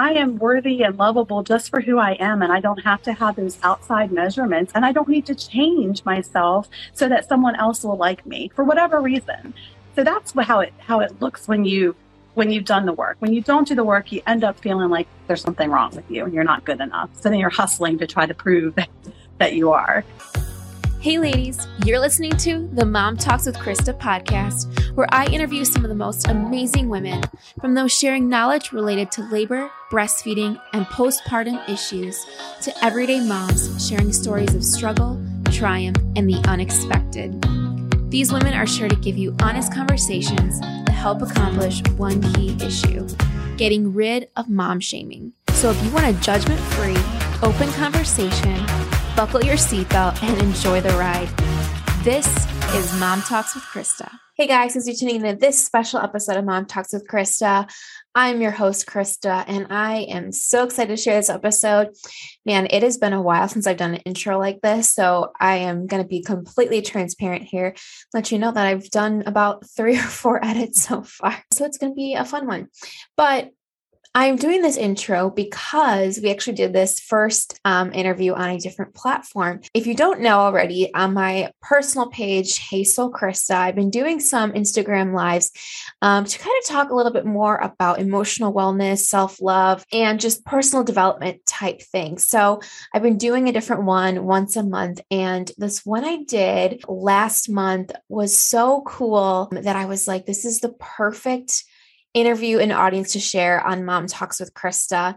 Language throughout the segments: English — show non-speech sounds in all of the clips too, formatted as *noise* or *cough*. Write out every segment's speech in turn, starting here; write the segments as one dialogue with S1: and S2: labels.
S1: I am worthy and lovable just for who I am. And I don't have to have those outside measurements. And I don't need to change myself so that someone else will like me for whatever reason. So that's how it, how it looks when you, when you've done the work. When you don't do the work, you end up feeling like there's something wrong with you and you're not good enough. So then you're hustling to try to prove *laughs* that you are.
S2: Hey, ladies, you're listening to the Mom Talks with Christa podcast, where I interview some of the most amazing women, from those sharing knowledge related to labor, breastfeeding, and postpartum issues, to everyday moms sharing stories of struggle, triumph, and the unexpected. These women are sure to give you honest conversations that help accomplish one key issue getting rid of mom shaming. So if you want a judgment free, open conversation, buckle your seatbelt, and enjoy the ride. This is Mom Talks with Christa. Hey guys, as you're tuning into this special episode of Mom Talks with Christa, I'm your host, Christa, and I am so excited to share this episode. Man, it has been a while since I've done an intro like this, so I am going to be completely transparent here, let you know that I've done about *laughs* three or four edits so far. So it's going to be a fun one. But I'm doing this intro because we actually did this first um, interview on a different platform. If you don't know already, on my personal page, Soul Christa, I've been doing some Instagram lives um, to kind of talk a little bit more about emotional wellness, self love, and just personal development type things. So I've been doing a different one once a month. And this one I did last month was so cool that I was like, this is the perfect interview an audience to share on Mom Talks with Christa.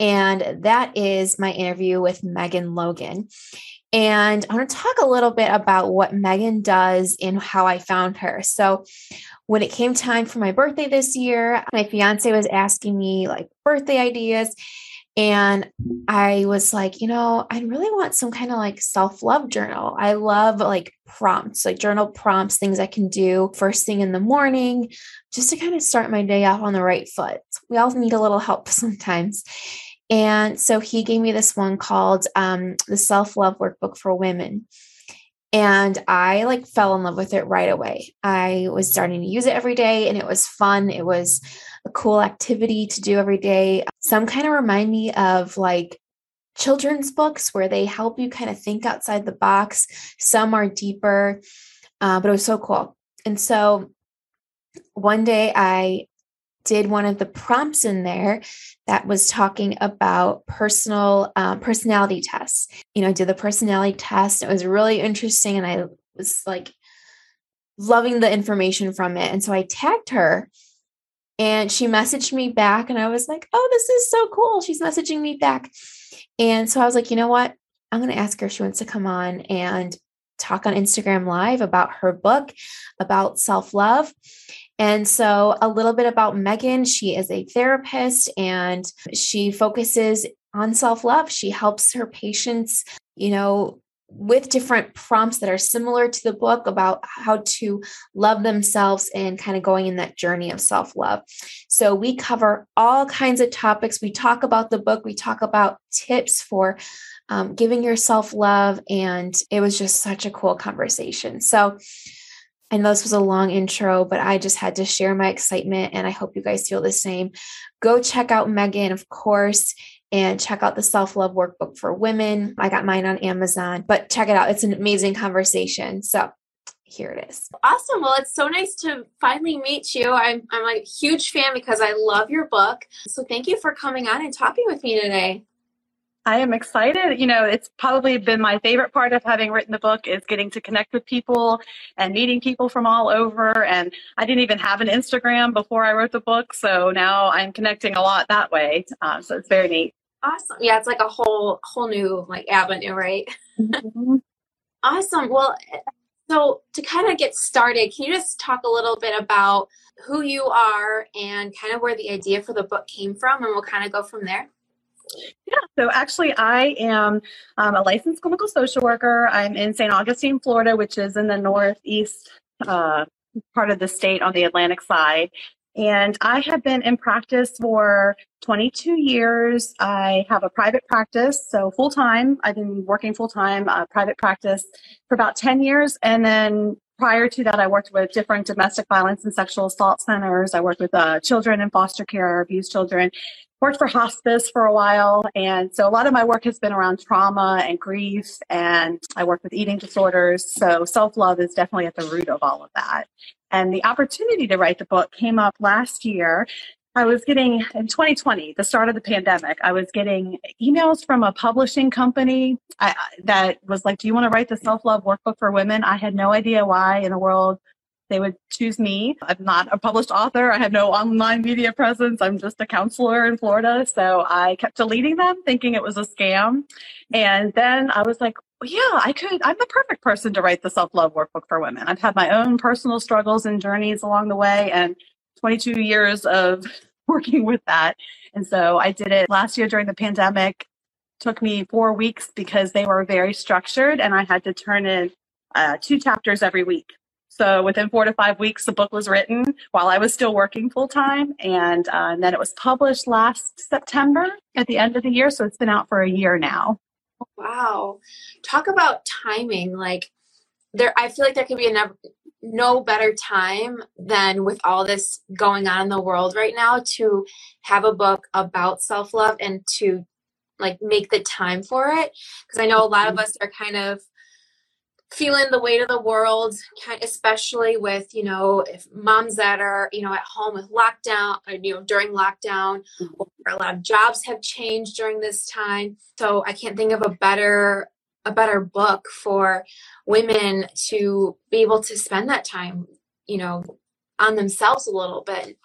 S2: And that is my interview with Megan Logan. And I want to talk a little bit about what Megan does and how I found her. So, when it came time for my birthday this year, my fiance was asking me like birthday ideas. And I was like, you know, I really want some kind of like self love journal. I love like prompts, like journal prompts, things I can do first thing in the morning, just to kind of start my day off on the right foot. We all need a little help *laughs* sometimes. And so he gave me this one called um, the Self Love Workbook for Women. And I like fell in love with it right away. I was starting to use it every day and it was fun. It was a cool activity to do every day. Some kind of remind me of like children's books where they help you kind of think outside the box. Some are deeper, uh, but it was so cool. And so one day I did one of the prompts in there that was talking about personal um, personality tests. You know, I did the personality test. It was really interesting, and I was like loving the information from it. And so I tagged her and she messaged me back, and I was like, oh, this is so cool. She's messaging me back. And so I was like, you know what? I'm going to ask her if she wants to come on and talk on Instagram Live about her book, about self love. And so, a little bit about Megan. She is a therapist and she focuses on self love. She helps her patients, you know, with different prompts that are similar to the book about how to love themselves and kind of going in that journey of self love. So, we cover all kinds of topics. We talk about the book, we talk about tips for um, giving yourself love. And it was just such a cool conversation. So, I know this was a long intro, but I just had to share my excitement and I hope you guys feel the same. Go check out Megan, of course and check out the self love workbook for women. I got mine on Amazon, but check it out. It's an amazing conversation. So here it is.
S3: Awesome. Well, it's so nice to finally meet you. I'm, I'm a huge fan because I love your book. So thank you for coming on and talking with me today.
S1: I am excited. You know, it's probably been my favorite part of having written the book is getting to connect with people and meeting people from all over. And I didn't even have an Instagram before I wrote the book. So now I'm connecting a lot that way. Uh, so it's very neat.
S3: Awesome. Yeah, it's like a whole whole new like avenue, right? Mm-hmm. *laughs* awesome. Well, so to kind of get started, can you just talk a little bit about who you are and kind of where the idea for the book came from, and we'll kind of go from there.
S1: Yeah, so actually, I am um, a licensed clinical social worker. I'm in St. Augustine, Florida, which is in the northeast uh, part of the state on the Atlantic side. And I have been in practice for 22 years. I have a private practice, so full time. I've been working full time, uh, private practice for about 10 years. And then prior to that, I worked with different domestic violence and sexual assault centers. I worked with uh, children in foster care, abused children, worked for hospice for a while. And so a lot of my work has been around trauma and grief, and I work with eating disorders. So self love is definitely at the root of all of that. And the opportunity to write the book came up last year. I was getting in 2020, the start of the pandemic, I was getting emails from a publishing company that was like, Do you want to write the self love workbook for women? I had no idea why in the world they would choose me. I'm not a published author. I have no online media presence. I'm just a counselor in Florida. So I kept deleting them thinking it was a scam. And then I was like, yeah, I could, I'm the perfect person to write the self love workbook for women. I've had my own personal struggles and journeys along the way and 22 years of *laughs* working with that. And so I did it last year during the pandemic. Took me four weeks because they were very structured and I had to turn in uh, two chapters every week. So within four to five weeks, the book was written while I was still working full time. And, uh, and then it was published last September at the end of the year. So it's been out for a year now.
S2: Wow. Talk about timing. Like there, I feel like there could be a never, no better time than with all this going on in the world right now to have a book about self-love and to like make the time for it because i know a lot of mm-hmm. us are kind of feeling the weight of the world especially with you know if moms that are you know at home with lockdown or you know during lockdown mm-hmm. or a lot of jobs have changed during this time so i can't think of a better a better book for women to be able to spend that time you know on themselves a little bit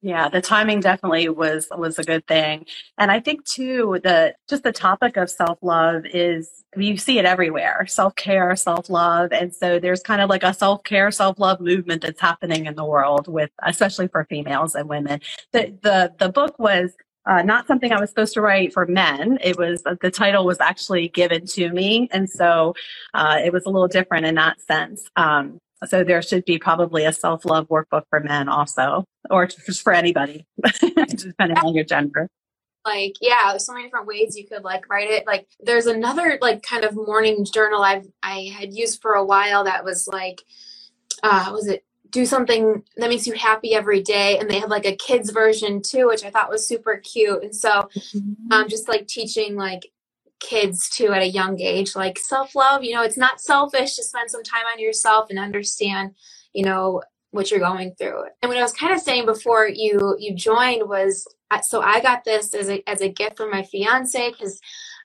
S1: yeah, the timing definitely was was a good thing. And I think too the just the topic of self-love is you see it everywhere. Self-care, self-love. And so there's kind of like a self-care, self-love movement that's happening in the world with especially for females and women. The the the book was uh, not something I was supposed to write for men. It was the title was actually given to me, and so uh, it was a little different in that sense. Um, so there should be probably a self love workbook for men also, or just for anybody, *laughs* depending on your gender.
S2: Like, yeah, so many different ways you could like write it. Like, there's another like kind of morning journal I've I had used for a while that was like, uh, was it do something that makes you happy every day and they have like a kids version too which i thought was super cute and so mm-hmm. um, just like teaching like kids too at a young age like self-love you know it's not selfish to spend some time on yourself and understand you know what you're going through and what i was kind of saying before you you joined was so i got this as a, as a gift from my fiance because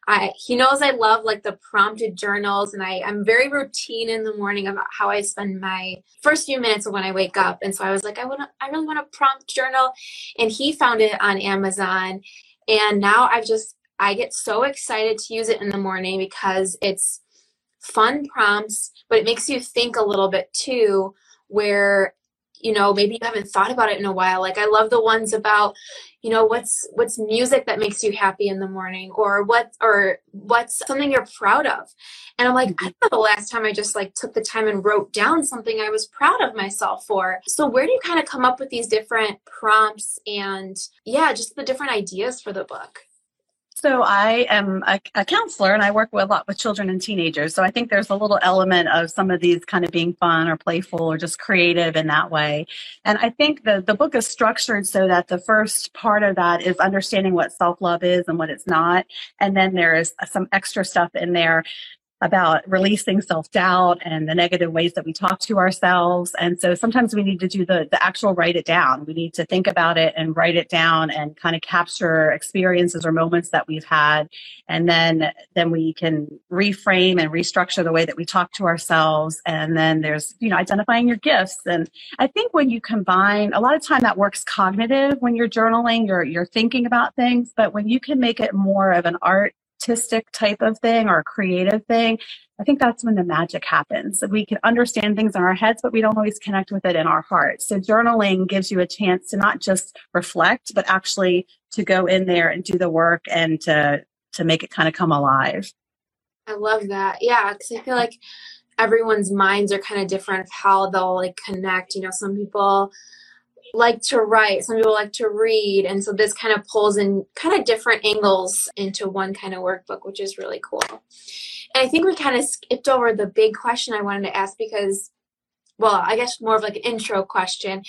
S2: I, he knows I love like the prompted journals and I, I'm very routine in the morning about how I spend my first few minutes when I wake up. And so I was like, I want to, I really want a prompt journal. And he found it on Amazon. And now I've just, I get so excited to use it in the morning because it's fun prompts, but it makes you think a little bit too, where you know maybe you haven't thought about it in a while. Like i love the ones about you know what's what's music that makes you happy in the morning or what or what's something you're proud of. And i'm like i mm-hmm. don't know the last time i just like took the time and wrote down something i was proud of myself for. So where do you kind of come up with these different prompts and yeah just the different ideas for the book
S1: so I am a, a, counselor and I work with, a lot with children and teenagers. So I think there's a little element of some of these kind of being fun or playful or just creative in that way. And I think the, the book is structured so that the first part of that is understanding what self-love is and what it's not. And then there is some extra stuff in there about releasing self-doubt and the negative ways that we talk to ourselves. And so sometimes we need to do the, the actual write it down. We need to think about it and write it down and kind of capture experiences or moments that we've had. And then, then we can reframe and restructure the way that we talk to ourselves. And then there's, you know, identifying your gifts. And I think when you combine, a lot of time that works cognitive when you're journaling, you're, you're thinking about things, but when you can make it more of an art artistic type of thing or a creative thing, I think that's when the magic happens. We can understand things in our heads, but we don't always connect with it in our hearts. So journaling gives you a chance to not just reflect, but actually to go in there and do the work and to to make it kind of come alive.
S2: I love that. Yeah, because I feel like everyone's minds are kind of different of how they'll like connect. You know, some people like to write, some people like to read. And so this kind of pulls in kind of different angles into one kind of workbook, which is really cool. And I think we kind of skipped over the big question I wanted to ask because well, I guess more of like an intro question.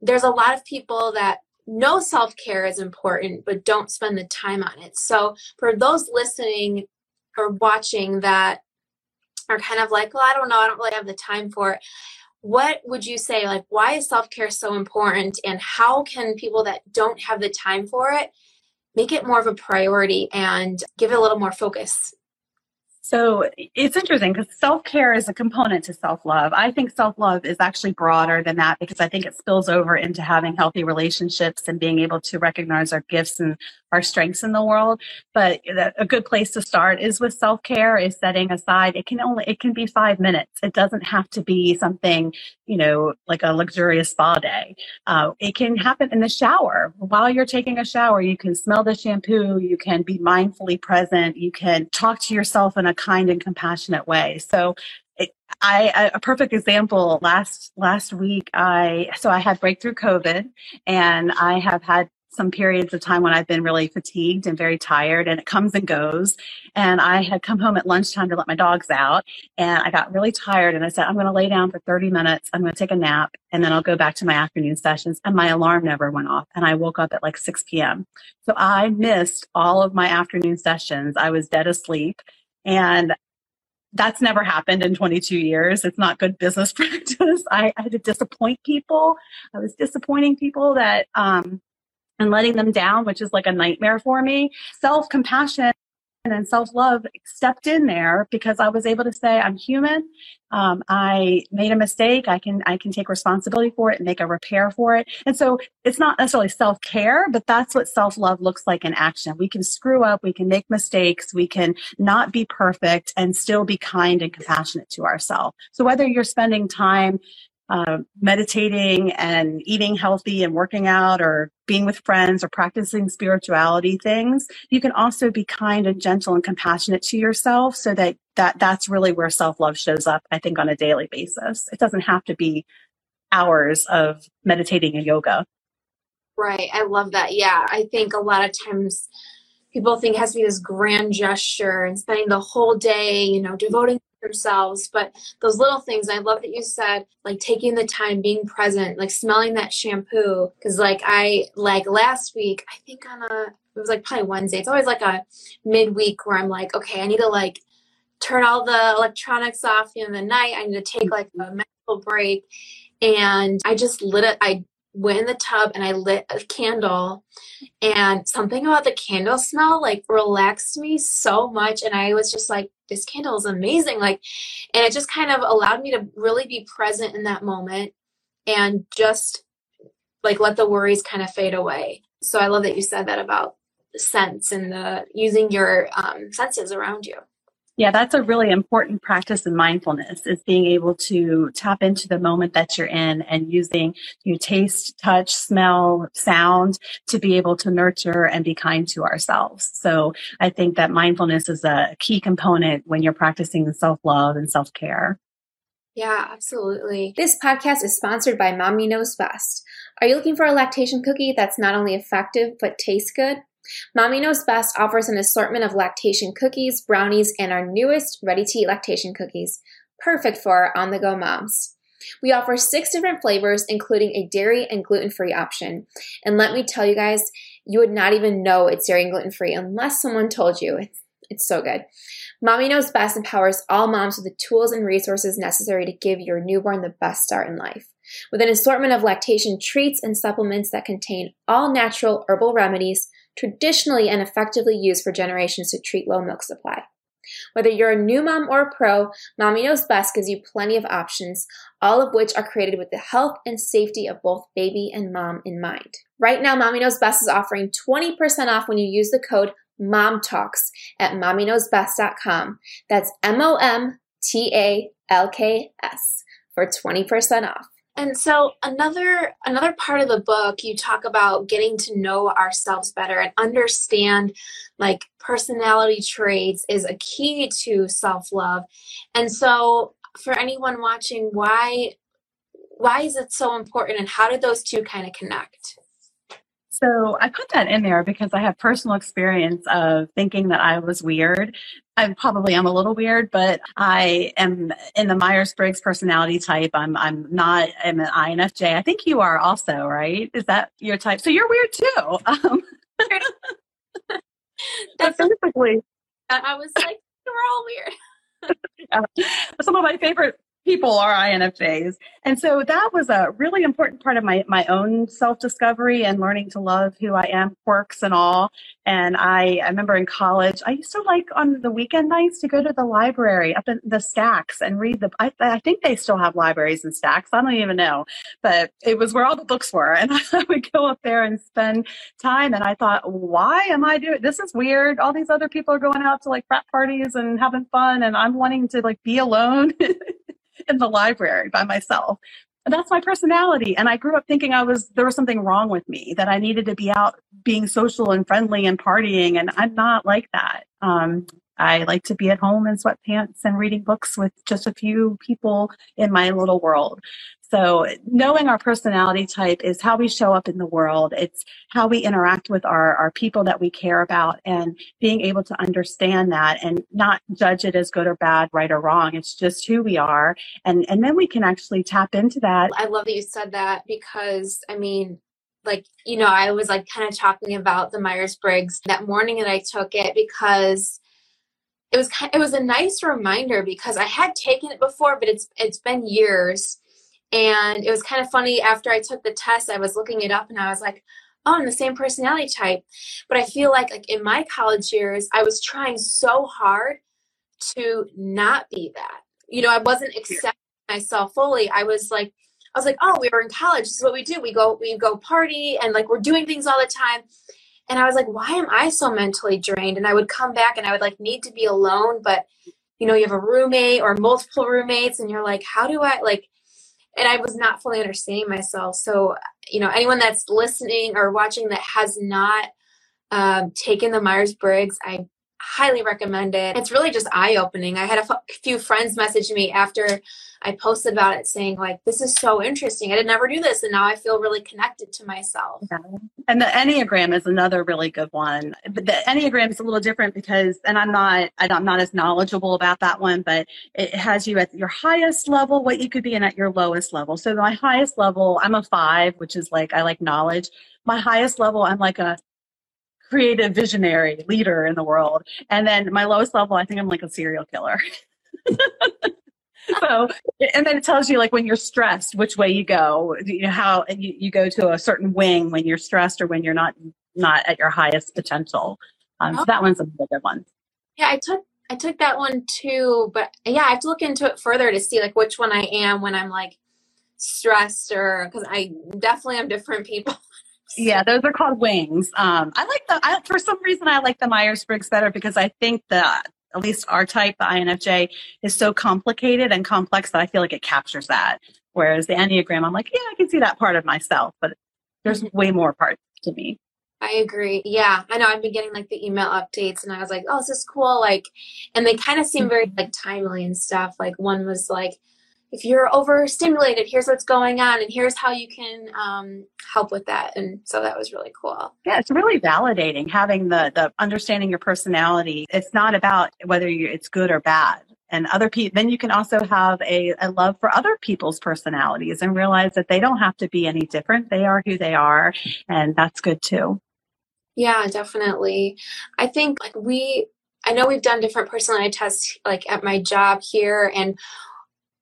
S2: There's a lot of people that know self care is important, but don't spend the time on it. So, for those listening or watching that are kind of like, well, I don't know, I don't really have the time for it. What would you say, like, why is self care so important? And how can people that don't have the time for it make it more of a priority and give it a little more focus
S1: so it's interesting because self care is a component to self love. I think self love is actually broader than that because I think it spills over into having healthy relationships and being able to recognize our gifts and our strengths in the world. But a good place to start is with self care is setting aside. It can only, it can be five minutes. It doesn't have to be something, you know, like a luxurious spa day. Uh, it can happen in the shower. While you're taking a shower, you can smell the shampoo. You can be mindfully present. You can talk to yourself in a kind and compassionate way. So I, a perfect example last last week I so I had breakthrough COVID and I have had some periods of time when I've been really fatigued and very tired and it comes and goes. And I had come home at lunchtime to let my dogs out and I got really tired and I said, I'm going to lay down for 30 minutes. I'm going to take a nap and then I'll go back to my afternoon sessions. And my alarm never went off and I woke up at like 6 p.m. So I missed all of my afternoon sessions. I was dead asleep and that's never happened in 22 years. It's not good business *laughs* practice. I, I had to disappoint people. I was disappointing people that, um, and letting them down, which is like a nightmare for me. Self compassion and self love stepped in there because I was able to say, I'm human. Um, I made a mistake. I can, I can take responsibility for it and make a repair for it. And so it's not necessarily self care, but that's what self love looks like in action. We can screw up. We can make mistakes. We can not be perfect and still be kind and compassionate to ourselves. So whether you're spending time uh, meditating and eating healthy and working out or being with friends or practicing spirituality things you can also be kind and gentle and compassionate to yourself so that, that that's really where self-love shows up i think on a daily basis. It doesn't have to be hours of meditating and yoga.
S2: Right. I love that. Yeah. I think a lot of times people think it has to be this grand gesture and spending the whole day you know devoting themselves but those little things i love that you said like taking the time being present like smelling that shampoo because like i like last week i think on a it was like probably wednesday it's always like a midweek where i'm like okay i need to like turn all the electronics off in the night i need to take mm. like a mental break and i just lit it i went in the tub and I lit a candle and something about the candle smell like relaxed me so much and I was just like this candle is amazing like and it just kind of allowed me to really be present in that moment and just like let the worries kind of fade away. So I love that you said that about the sense and the using your um, senses around you.
S1: Yeah, that's a really important practice in mindfulness is being able to tap into the moment that you're in and using you taste, touch, smell, sound to be able to nurture and be kind to ourselves. So I think that mindfulness is a key component when you're practicing self-love and self-care.
S2: Yeah, absolutely.
S4: This podcast is sponsored by Mommy Knows Best. Are you looking for a lactation cookie that's not only effective but tastes good? Mommy Knows Best offers an assortment of lactation cookies, brownies, and our newest ready to eat lactation cookies, perfect for on the go moms. We offer six different flavors, including a dairy and gluten free option. And let me tell you guys, you would not even know it's dairy and gluten free unless someone told you. It's, it's so good. Mommy Knows Best empowers all moms with the tools and resources necessary to give your newborn the best start in life. With an assortment of lactation treats and supplements that contain all natural herbal remedies traditionally and effectively used for generations to treat low milk supply. Whether you're a new mom or a pro, Mommy Knows Best gives you plenty of options, all of which are created with the health and safety of both baby and mom in mind. Right now, Mommy Knows Best is offering 20% off when you use the code MOMTALKS at mommyknowsbest.com. That's M O M T A L K S for 20% off.
S2: And so another another part of the book you talk about getting to know ourselves better and understand like personality traits is a key to self-love. And so for anyone watching why why is it so important and how did those two kind of connect?
S1: So I put that in there because I have personal experience of thinking that I was weird. I probably am a little weird, but I am in the Myers Briggs personality type. I'm I'm not I'm an INFJ. I think you are also, right? Is that your type? So you're weird too. *laughs* Um,
S2: That's basically. I was like, we're all weird. *laughs*
S1: yeah. Some of my favorite people are INFJs. And so that was a really important part of my, my own self discovery and learning to love who I am, quirks and all. And I, I remember in college, I used to like on the weekend nights to go to the library up in the stacks and read the, I, I think they still have libraries and stacks. I don't even know, but it was where all the books were. *laughs* And I would go up there and spend time. And I thought, why am I doing, this is weird. All these other people are going out to like frat parties and having fun. And I'm wanting to like be alone. *laughs* in the library by myself. And that's my personality. And I grew up thinking I was, there was something wrong with me, that I needed to be out being social and friendly and partying. And I'm not like that. Um, I like to be at home in sweatpants and reading books with just a few people in my little world. So knowing our personality type is how we show up in the world. It's how we interact with our, our people that we care about and being able to understand that and not judge it as good or bad, right or wrong. It's just who we are. And, and then we can actually tap into that.
S2: I love that you said that because I mean, like, you know, I was like kind of talking about the Myers Briggs that morning that I took it because it was kind, it was a nice reminder because I had taken it before, but it's it's been years and it was kind of funny after I took the test, I was looking it up and I was like, oh, I'm the same personality type. But I feel like like in my college years, I was trying so hard to not be that. You know, I wasn't accepting myself fully. I was like, I was like, oh, we were in college. This is what we do. We go, we go party and like we're doing things all the time. And I was like, why am I so mentally drained? And I would come back and I would like need to be alone, but you know, you have a roommate or multiple roommates and you're like, how do I like and I was not fully understanding myself. So, you know, anyone that's listening or watching that has not um, taken the Myers Briggs, I highly recommend it. It's really just eye opening. I had a f- few friends message me after I posted about it saying, like, this is so interesting. I did never do this. And now I feel really connected to myself. Yeah.
S1: And the Enneagram is another really good one. But the Enneagram is a little different because, and I'm not, I'm not as knowledgeable about that one, but it has you at your highest level, what you could be in at your lowest level. So my highest level, I'm a five, which is like, I like knowledge. My highest level, I'm like a creative visionary leader in the world. And then my lowest level, I think I'm like a serial killer. *laughs* so and then it tells you like when you're stressed which way you go you know how you, you go to a certain wing when you're stressed or when you're not not at your highest potential um, so that one's a good one
S2: yeah i took i took that one too but yeah i have to look into it further to see like which one i am when i'm like stressed or because i definitely am different people
S1: yeah those are called wings um, i like the I, for some reason i like the myers-briggs better because i think that at least our type, the INFJ, is so complicated and complex that I feel like it captures that. Whereas the Enneagram, I'm like, yeah, I can see that part of myself, but there's mm-hmm. way more parts to me.
S2: I agree. Yeah, I know. I've been getting like the email updates, and I was like, "Oh, this is cool!" Like, and they kind of seem very mm-hmm. like timely and stuff. Like one was like, if you're overstimulated, here's what's going on, and here's how you can um, help with that. And so that was really cool.
S1: Yeah, it's really validating having the the understanding your personality. It's not about whether you it's good or bad. And other people, then you can also have a, a love for other people's personalities and realize that they don't have to be any different. They are who they are, and that's good too.
S2: Yeah, definitely. I think like we I know we've done different personality tests like at my job here and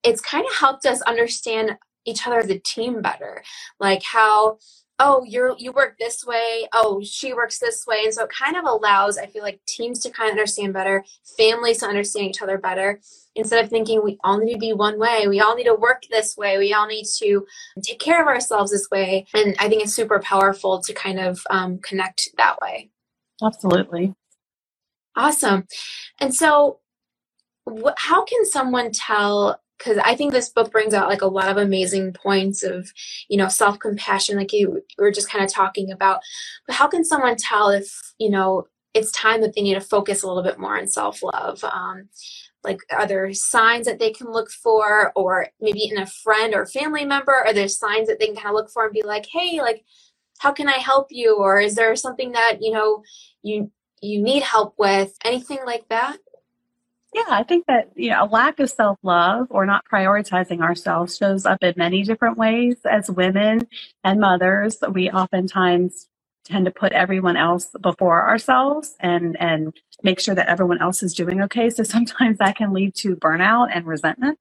S2: it's kind of helped us understand each other as a team better. Like how oh you're you work this way. Oh she works this way. And so it kind of allows i feel like teams to kind of understand better families to understand each other better. Instead of thinking we all need to be one way we all need to work this way we all need to take care of ourselves this way. And i think it's super powerful to kind of um, connect that way.
S1: Absolutely.
S2: Awesome. And so wh- how can someone tell because I think this book brings out like a lot of amazing points of, you know, self compassion, like you were just kind of talking about. But how can someone tell if, you know, it's time that they need to focus a little bit more on self love? Um, like, are there signs that they can look for, or maybe in a friend or family member? Are there signs that they can kind of look for and be like, hey, like, how can I help you? Or is there something that, you know, you you need help with? Anything like that?
S1: Yeah, I think that you know a lack of self love or not prioritizing ourselves shows up in many different ways. As women and mothers, we oftentimes tend to put everyone else before ourselves and and make sure that everyone else is doing okay. So *laughs* sometimes that can lead to burnout and resentment.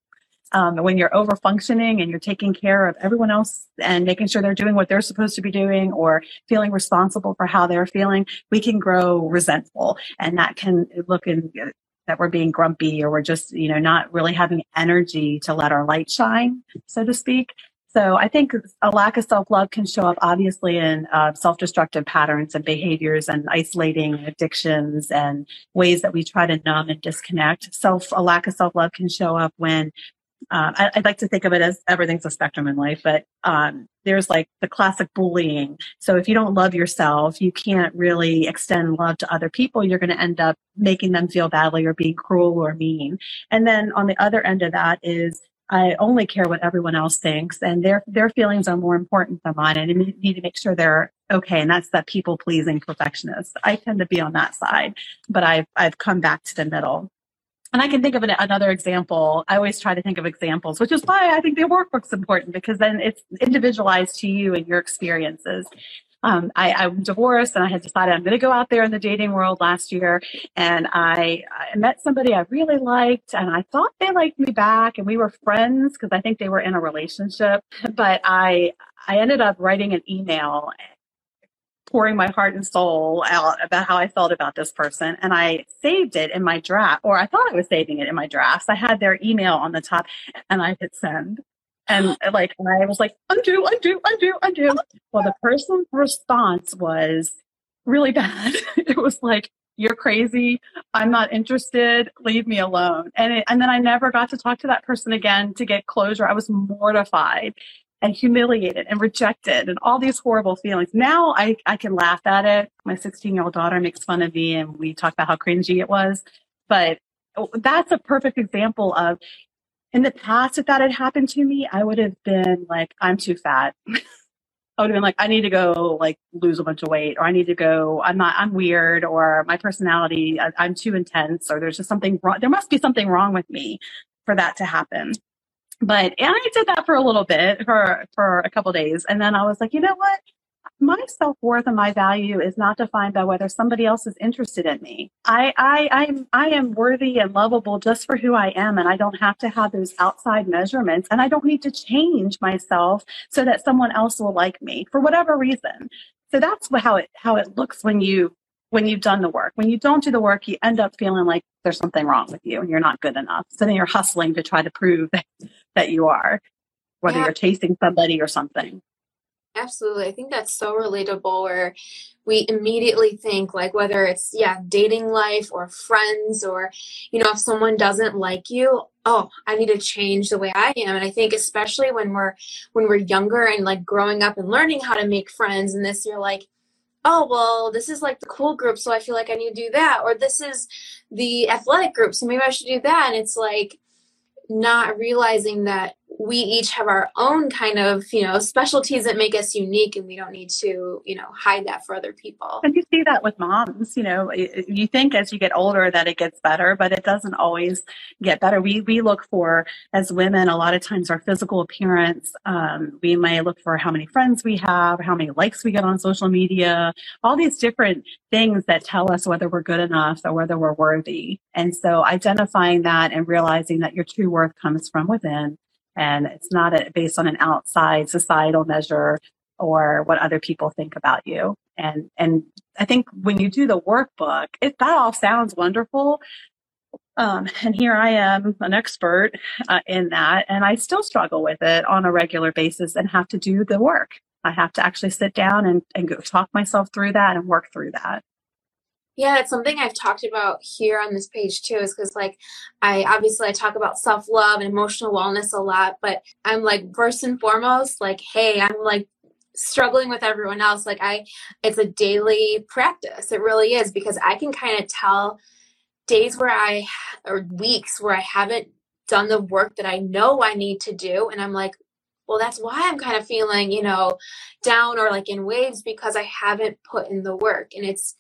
S1: Um, when you're over functioning and you're taking care of everyone else and making sure they're doing what they're supposed to be doing or feeling responsible for how they're feeling, we can grow resentful and that can look in that we're being grumpy or we're just, you know, not really having energy to let our light shine, so to speak. So I think a lack of self-love can show up obviously in uh, self-destructive patterns and behaviors and isolating addictions and ways that we try to numb and disconnect. Self, a lack of self-love can show up when um, I, would like to think of it as everything's a spectrum in life, but um, there's like the classic bullying. So if you don't love yourself, you can't really extend love to other people. You're going to end up making them feel badly or being cruel or mean. And then on the other end of that is I only care what everyone else thinks, and their their feelings are more important than mine. And I need to make sure they're okay. And that's that people pleasing perfectionist. I tend to be on that side, but I've I've come back to the middle. And I can think of an, another example. I always try to think of examples, which is why I think the workbook's important because then it's individualized to you and your experiences. Um, I, am divorced and I had decided I'm going to go out there in the dating world last year. And I, I, met somebody I really liked and I thought they liked me back and we were friends because I think they were in a relationship. But I, I ended up writing an email pouring my heart and soul out about how I felt about this person. And I saved it in my draft, or I thought I was saving it in my drafts. I had their email on the top and I hit send. And *gasps* like, and I was like, undo, undo, undo, undo. *gasps* Well, the person's response was really bad. *laughs* it was like, you're crazy. I'm not interested. Leave me alone. And it, and then I never got to talk to that person again to get closure. I was mortified and humiliated and rejected and all these horrible feelings. Now I, I can laugh at it. My 16 year old daughter makes fun of me and we talk about how cringy it was. But oh, that's a perfect example of in the past, if that had happened to me, I would have been like, I'm too fat. *laughs* I would have been like, I need to go like lose a bunch of weight or I need to go, I'm not, I'm weird or my personality, I, I'm too intense or there's just something wrong. There must be something wrong with me for that to happen. But and I did that for a little bit for for a couple days, and then I was like, you know what? My self worth and my value is not defined by whether somebody else is interested in me. I I I'm I am worthy and lovable just for who I am, and I don't have to have those outside measurements, and I don't need to change myself so that someone else will like me for whatever reason. So that's how it how it looks when you when you've done the work. When you don't do the work, you end up feeling like there's something wrong with you and you're not good enough. So then you're hustling to try to prove that, *laughs* that you are, whether yeah. you're chasing somebody or something.
S2: Absolutely. I think that's so relatable where we immediately think like whether it's yeah, dating life or friends or you know if someone doesn't like you, oh, I need to change the way I am. And I think especially when we're when we're younger and like growing up and learning how to make friends and this you're like oh well this is like the cool group so i feel like i need to do that or this is the athletic group so maybe i should do that and it's like not realizing that we each have our own kind of you know specialties that make us unique and we don't need to you know hide that for other people.
S1: And you see that with moms you know you think as you get older that it gets better but it doesn't always get better. We we look for as women a lot of times our physical appearance um, we may look for how many friends we have how many likes we get on social media all these different things that tell us whether we're good enough or whether we're worthy. And so identifying that and realizing that your true worth comes from within and it's not a, based on an outside societal measure or what other people think about you. And and I think when you do the workbook, it that all sounds wonderful. Um, and here I am, an expert uh, in that, and I still struggle with it on a regular basis and have to do the work. I have to actually sit down and, and go talk myself through that and work through that.
S2: Yeah, it's something I've talked about here on this page too, is because like I obviously I talk about self love and emotional wellness a lot, but I'm like first and foremost, like, hey, I'm like struggling with everyone else. Like I it's a daily practice. It really is because I can kind of tell days where I or weeks where I haven't done the work that I know I need to do. And I'm like, well, that's why I'm kind of feeling, you know, down or like in waves because I haven't put in the work. And it's,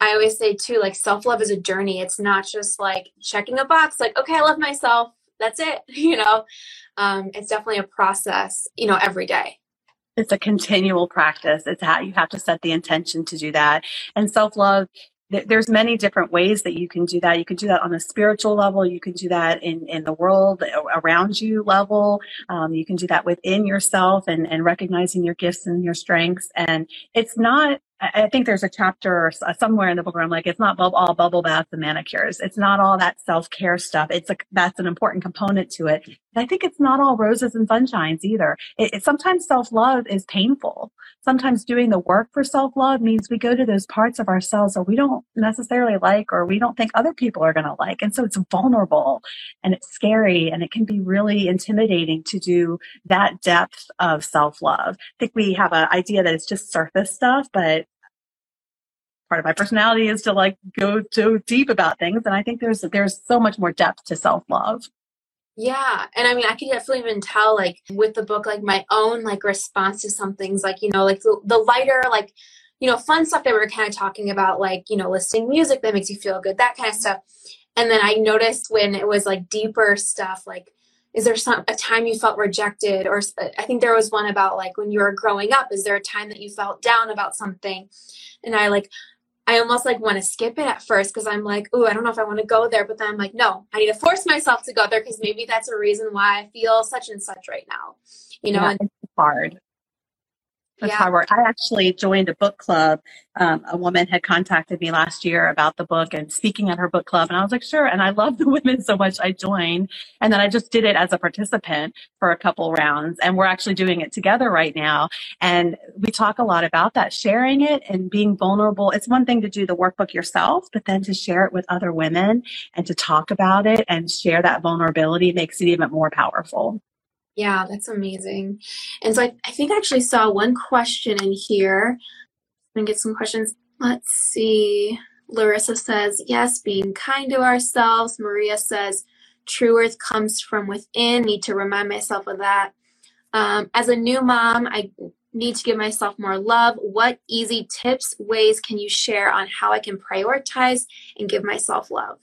S2: I always say too, like self love is a journey. It's not just like checking a box, like, okay, I love myself. That's it. *laughs* You know, um, it's definitely a process, you know, every day
S1: it's a continual practice. It's how you have to set the intention to do that. And self love there's many different ways that you can do that. You can do that on a spiritual level. You can do that in, in the world around you level. Um, you can do that within yourself and, and recognizing your gifts and your strengths. And it's not I think there's a chapter uh, somewhere in the book where I'm like, it's not all bubble baths and manicures. It's not all that self care stuff. It's a, that's an important component to it. I think it's not all roses and sunshines either. It, it, sometimes self love is painful. Sometimes doing the work for self love means we go to those parts of ourselves that we don't necessarily like or we don't think other people are going to like. And so it's vulnerable and it's scary and it can be really intimidating to do that depth of self love. I think we have an idea that it's just surface stuff, but part of my personality is to like go so deep about things and i think there's there's so much more depth to self-love
S2: yeah and i mean i can definitely even tell like with the book like my own like response to some things like you know like the, the lighter like you know fun stuff that we are kind of talking about like you know listening music that makes you feel good that kind of stuff. And then i noticed when it was like deeper stuff like is there some a time you felt rejected or i think there was one about like when you were growing up is there a time that you felt down about something? And i like I almost like want to skip it at first because I'm like, oh, I don't know if I want to go there. But then I'm like, no, I need to force myself to go there because maybe that's a reason why I feel such and such right now. You know,
S1: yeah, and- it's hard. That's yeah. hard work. I actually joined a book club. Um, a woman had contacted me last year about the book and speaking at her book club. And I was like, sure. And I love the *laughs* women so much. I joined. And then I just did it as a participant for a couple rounds. And we're actually doing it together right now. And we talk a lot about that, sharing it and being vulnerable. It's one thing to do the workbook yourself, but then to share it with other women and to talk about it and share that vulnerability makes it even more powerful.
S2: Yeah, that's amazing. And so I, I think I actually saw one question in here. I'm gonna get some questions. Let's see. Larissa says, yes, being kind to ourselves. Maria says, true worth comes from within. Need to remind myself of that. Um, as a new mom, I need to give myself more love. What easy tips, ways can you share on how I can prioritize and give myself love?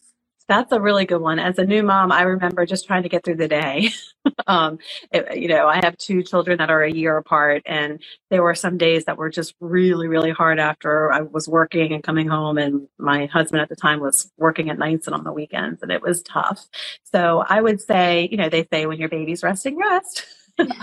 S1: That's a really good one. As a new mom, I remember just trying to get through the day. *laughs* um, it, you know, I have two children that are a year apart, and there were some days that were just really, really hard after I was working and coming home, and my husband at the time was working at nights and on the weekends, and it was tough. So I would say, you know, they say when your baby's resting, rest. *laughs*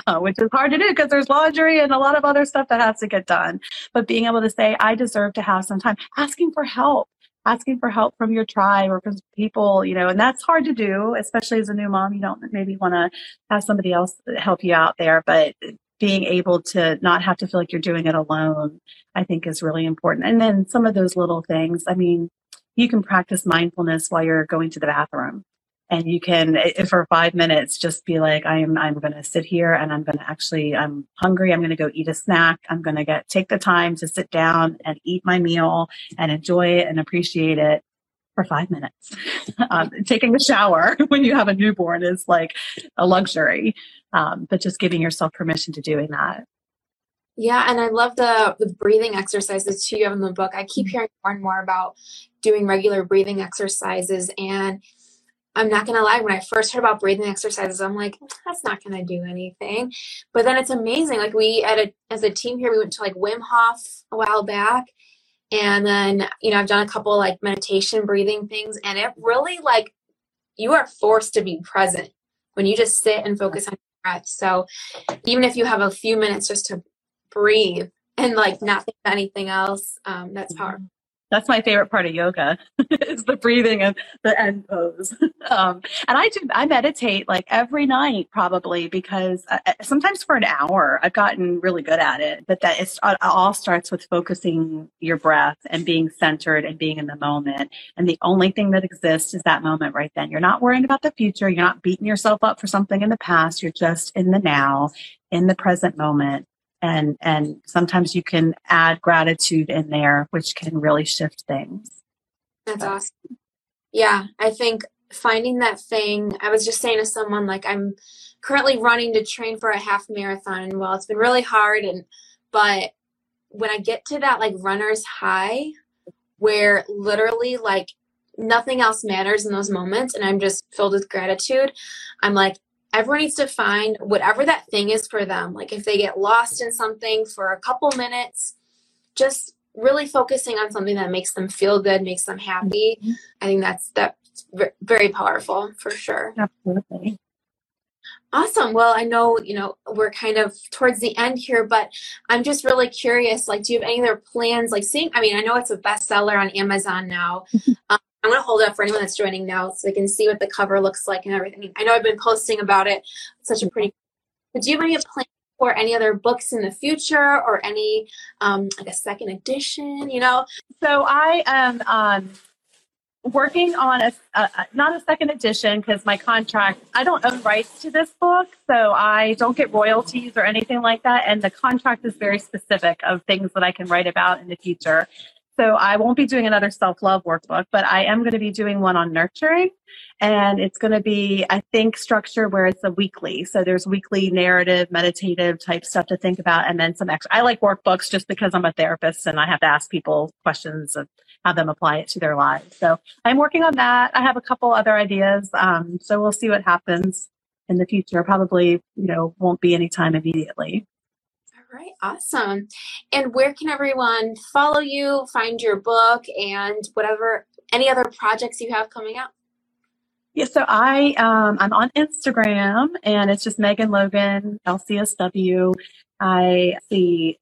S1: Uh, which is hard to do because there's laundry and a lot of other stuff that has to get done. But being able to say, I deserve to have some time, asking for help asking for help from your tribe or from people, you know, and that's hard to do, especially as a new mom. You don't maybe want to have somebody else help you out there, but being able to not have to feel like you're doing it alone, I think is really important. And then some of those little things, I mean, you can practice mindfulness while you're going to the bathroom and you can for five minutes just be like i'm i'm going to sit here and i'm going to actually i'm hungry. I'm going to go eat a snack. I'm going to get take the time to sit down and eat my meal and enjoy it and appreciate it for five minutes. *laughs* Um, taking a shower *laughs* when you have a newborn is like a luxury um, but just giving yourself permission to doing that.
S2: Yeah, and I love the the breathing exercises too you have in the book. I keep hearing more and more about doing regular breathing exercises and I'm not gonna lie, when I first heard about breathing exercises, I'm like, that's not gonna do anything. But then it's amazing. Like we at a as a team here, we went to like Wim Hof a while back. And then, you know, I've done a couple like meditation breathing things, and it really like you are forced to be present when you just sit and focus on your breath. So even if you have a few minutes just to breathe and like not think anything else, um, that's mm-hmm. powerful.
S1: That's my favorite part of yoga *laughs* is the breathing and the end pose. *laughs* Um, and I do, I meditate like every night probably because uh, uh, sometimes for an hour, I've gotten really good at it, but that it's, it all starts with focusing your breath and being centered and being in the moment. And the only thing that exists is that moment right then. You're not worrying about the future. You're not beating yourself up for something in the past. You're just in the now, in the present moment and and sometimes you can add gratitude in there which can really shift things
S2: that's awesome yeah i think finding that thing. I was just saying to someone, like, I'm currently running to train for a half marathon. And well, it's been really hard. And, but when I get to that like runner's high, where literally like nothing else matters in those moments, and I'm just filled with gratitude, I'm like, everyone needs to find whatever that thing is for them. Like if they get lost in something for a couple minutes, just really focusing on something that makes them feel good, makes them happy. Mm-hmm. I think that's that's very powerful for sure.
S1: Absolutely.
S2: Awesome. Well, I know, you know, we're kind of towards the end here, but I'm just really curious. Like, do you have any other plans? Like, seeing, I mean, I know it's a bestseller on Amazon now. um, I'm going to hold up for anyone that's joining now so they can see what the cover looks like and everything. I know I've been posting about it. It's such a pretty, but do you have any plans for any other books in the future or any, um, like a second edition, you know?
S1: So I am, um, working on a, a, not a second edition because my contract i don't own rights to this book so i don't get royalties or anything like that and the contract is very specific of things that i can write about in the future so i won't be doing another self-love workbook but i am going to be doing one on nurturing and it's going to be i think structured where it's a weekly so there's weekly narrative meditative type stuff to think about and then some extra i like workbooks just because i'm a therapist and i have to ask people questions of have them apply it to their lives. So I'm working on that. I have a couple other ideas. Um, so we'll see what happens in the future. Probably, you know, won't be anytime immediately.
S2: Right, awesome. And where can everyone follow you, find your book, and whatever any other projects you have coming up?
S1: Yeah, so I um, I'm on Instagram, and it's just Megan Logan LCSW. I see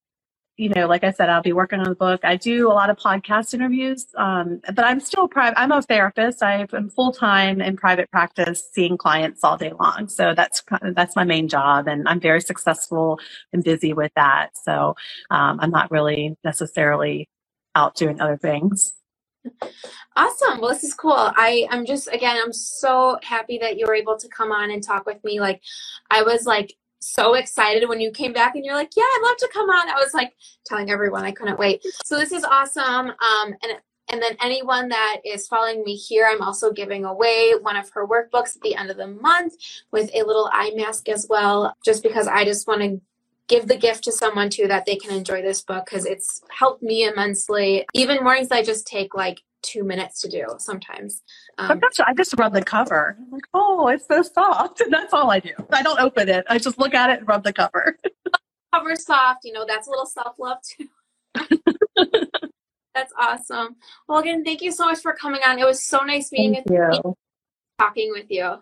S1: you know, like I said, I'll be working on the book. I do a lot of podcast interviews, um, but I'm still private. I'm a therapist. I'm full time in private practice, seeing clients all day long. So that's that's my main job, and I'm very successful and busy with that. So um, I'm not really necessarily out doing other things.
S2: Awesome. Well, this is cool. I, I'm just, again, I'm so happy that you were able to come on and talk with me. Like, I was like so excited when you came back and you're like, yeah, I'd love to come on. I was like telling everyone I couldn't wait. So this is awesome. Um, and and then anyone that is following me here, I'm also giving away one of her workbooks at the end of the month with a little eye mask as well, just because I just want to give the gift to someone too that they can enjoy this book because it's helped me immensely. Even mornings I just take like two minutes to do sometimes.
S1: Um, I just rub the cover. I'm like, oh, it's so soft. *laughs* And that's all I do. I don't open it. I just look at it and rub the cover. *laughs*
S2: cover soft, you know, that's a little self love too. *laughs* that's awesome. Well, again, thank you so much for coming on. It was so nice meeting you. you. Talking with you.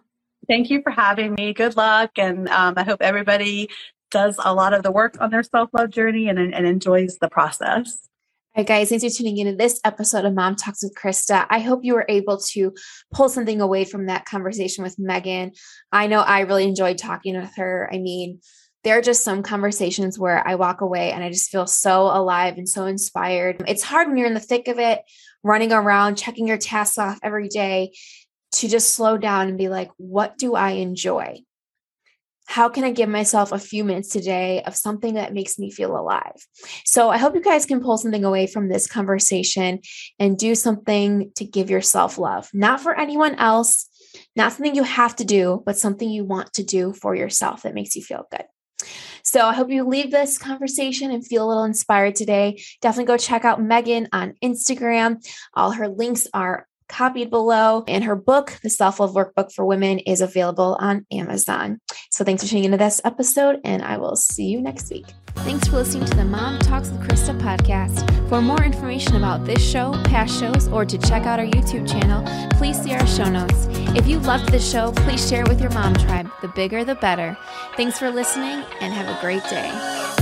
S1: Thank you for having me. Good luck. And um, I hope everybody does a lot of the work on their self love journey and, and enjoys the process.
S4: Right, guys, thanks for tuning into this episode of Mom Talks with Christa. I hope you were able to pull something away from that conversation with Megan. I know I really enjoyed talking with her. I mean, there are just some conversations where I walk away and I just feel so alive and so inspired. It's hard when you're in the thick of it, running around, checking your tasks off every day, to just slow down and be like, what do I enjoy? How can I give myself a few minutes today of something that makes me feel alive? So I hope you guys can pull something away from this conversation and do something to give yourself love, not for anyone else, not something you have to do, but something you want to do for yourself that makes you feel good. So I hope you leave this conversation and feel a little inspired today. Definitely go check out Megan on Instagram. All her links are copied below. And her book, The Self Love Workbook for Women, is available on Amazon. So thanks for tuning into this episode, and I will see you next week. Thanks for listening to the Mom Talks with Christa podcast. For more information about this show, past shows, or to check out our YouTube channel, please see our show notes. If you loved this show, please share it with your mom tribe. The bigger, the better. Thanks for listening, and have a great day.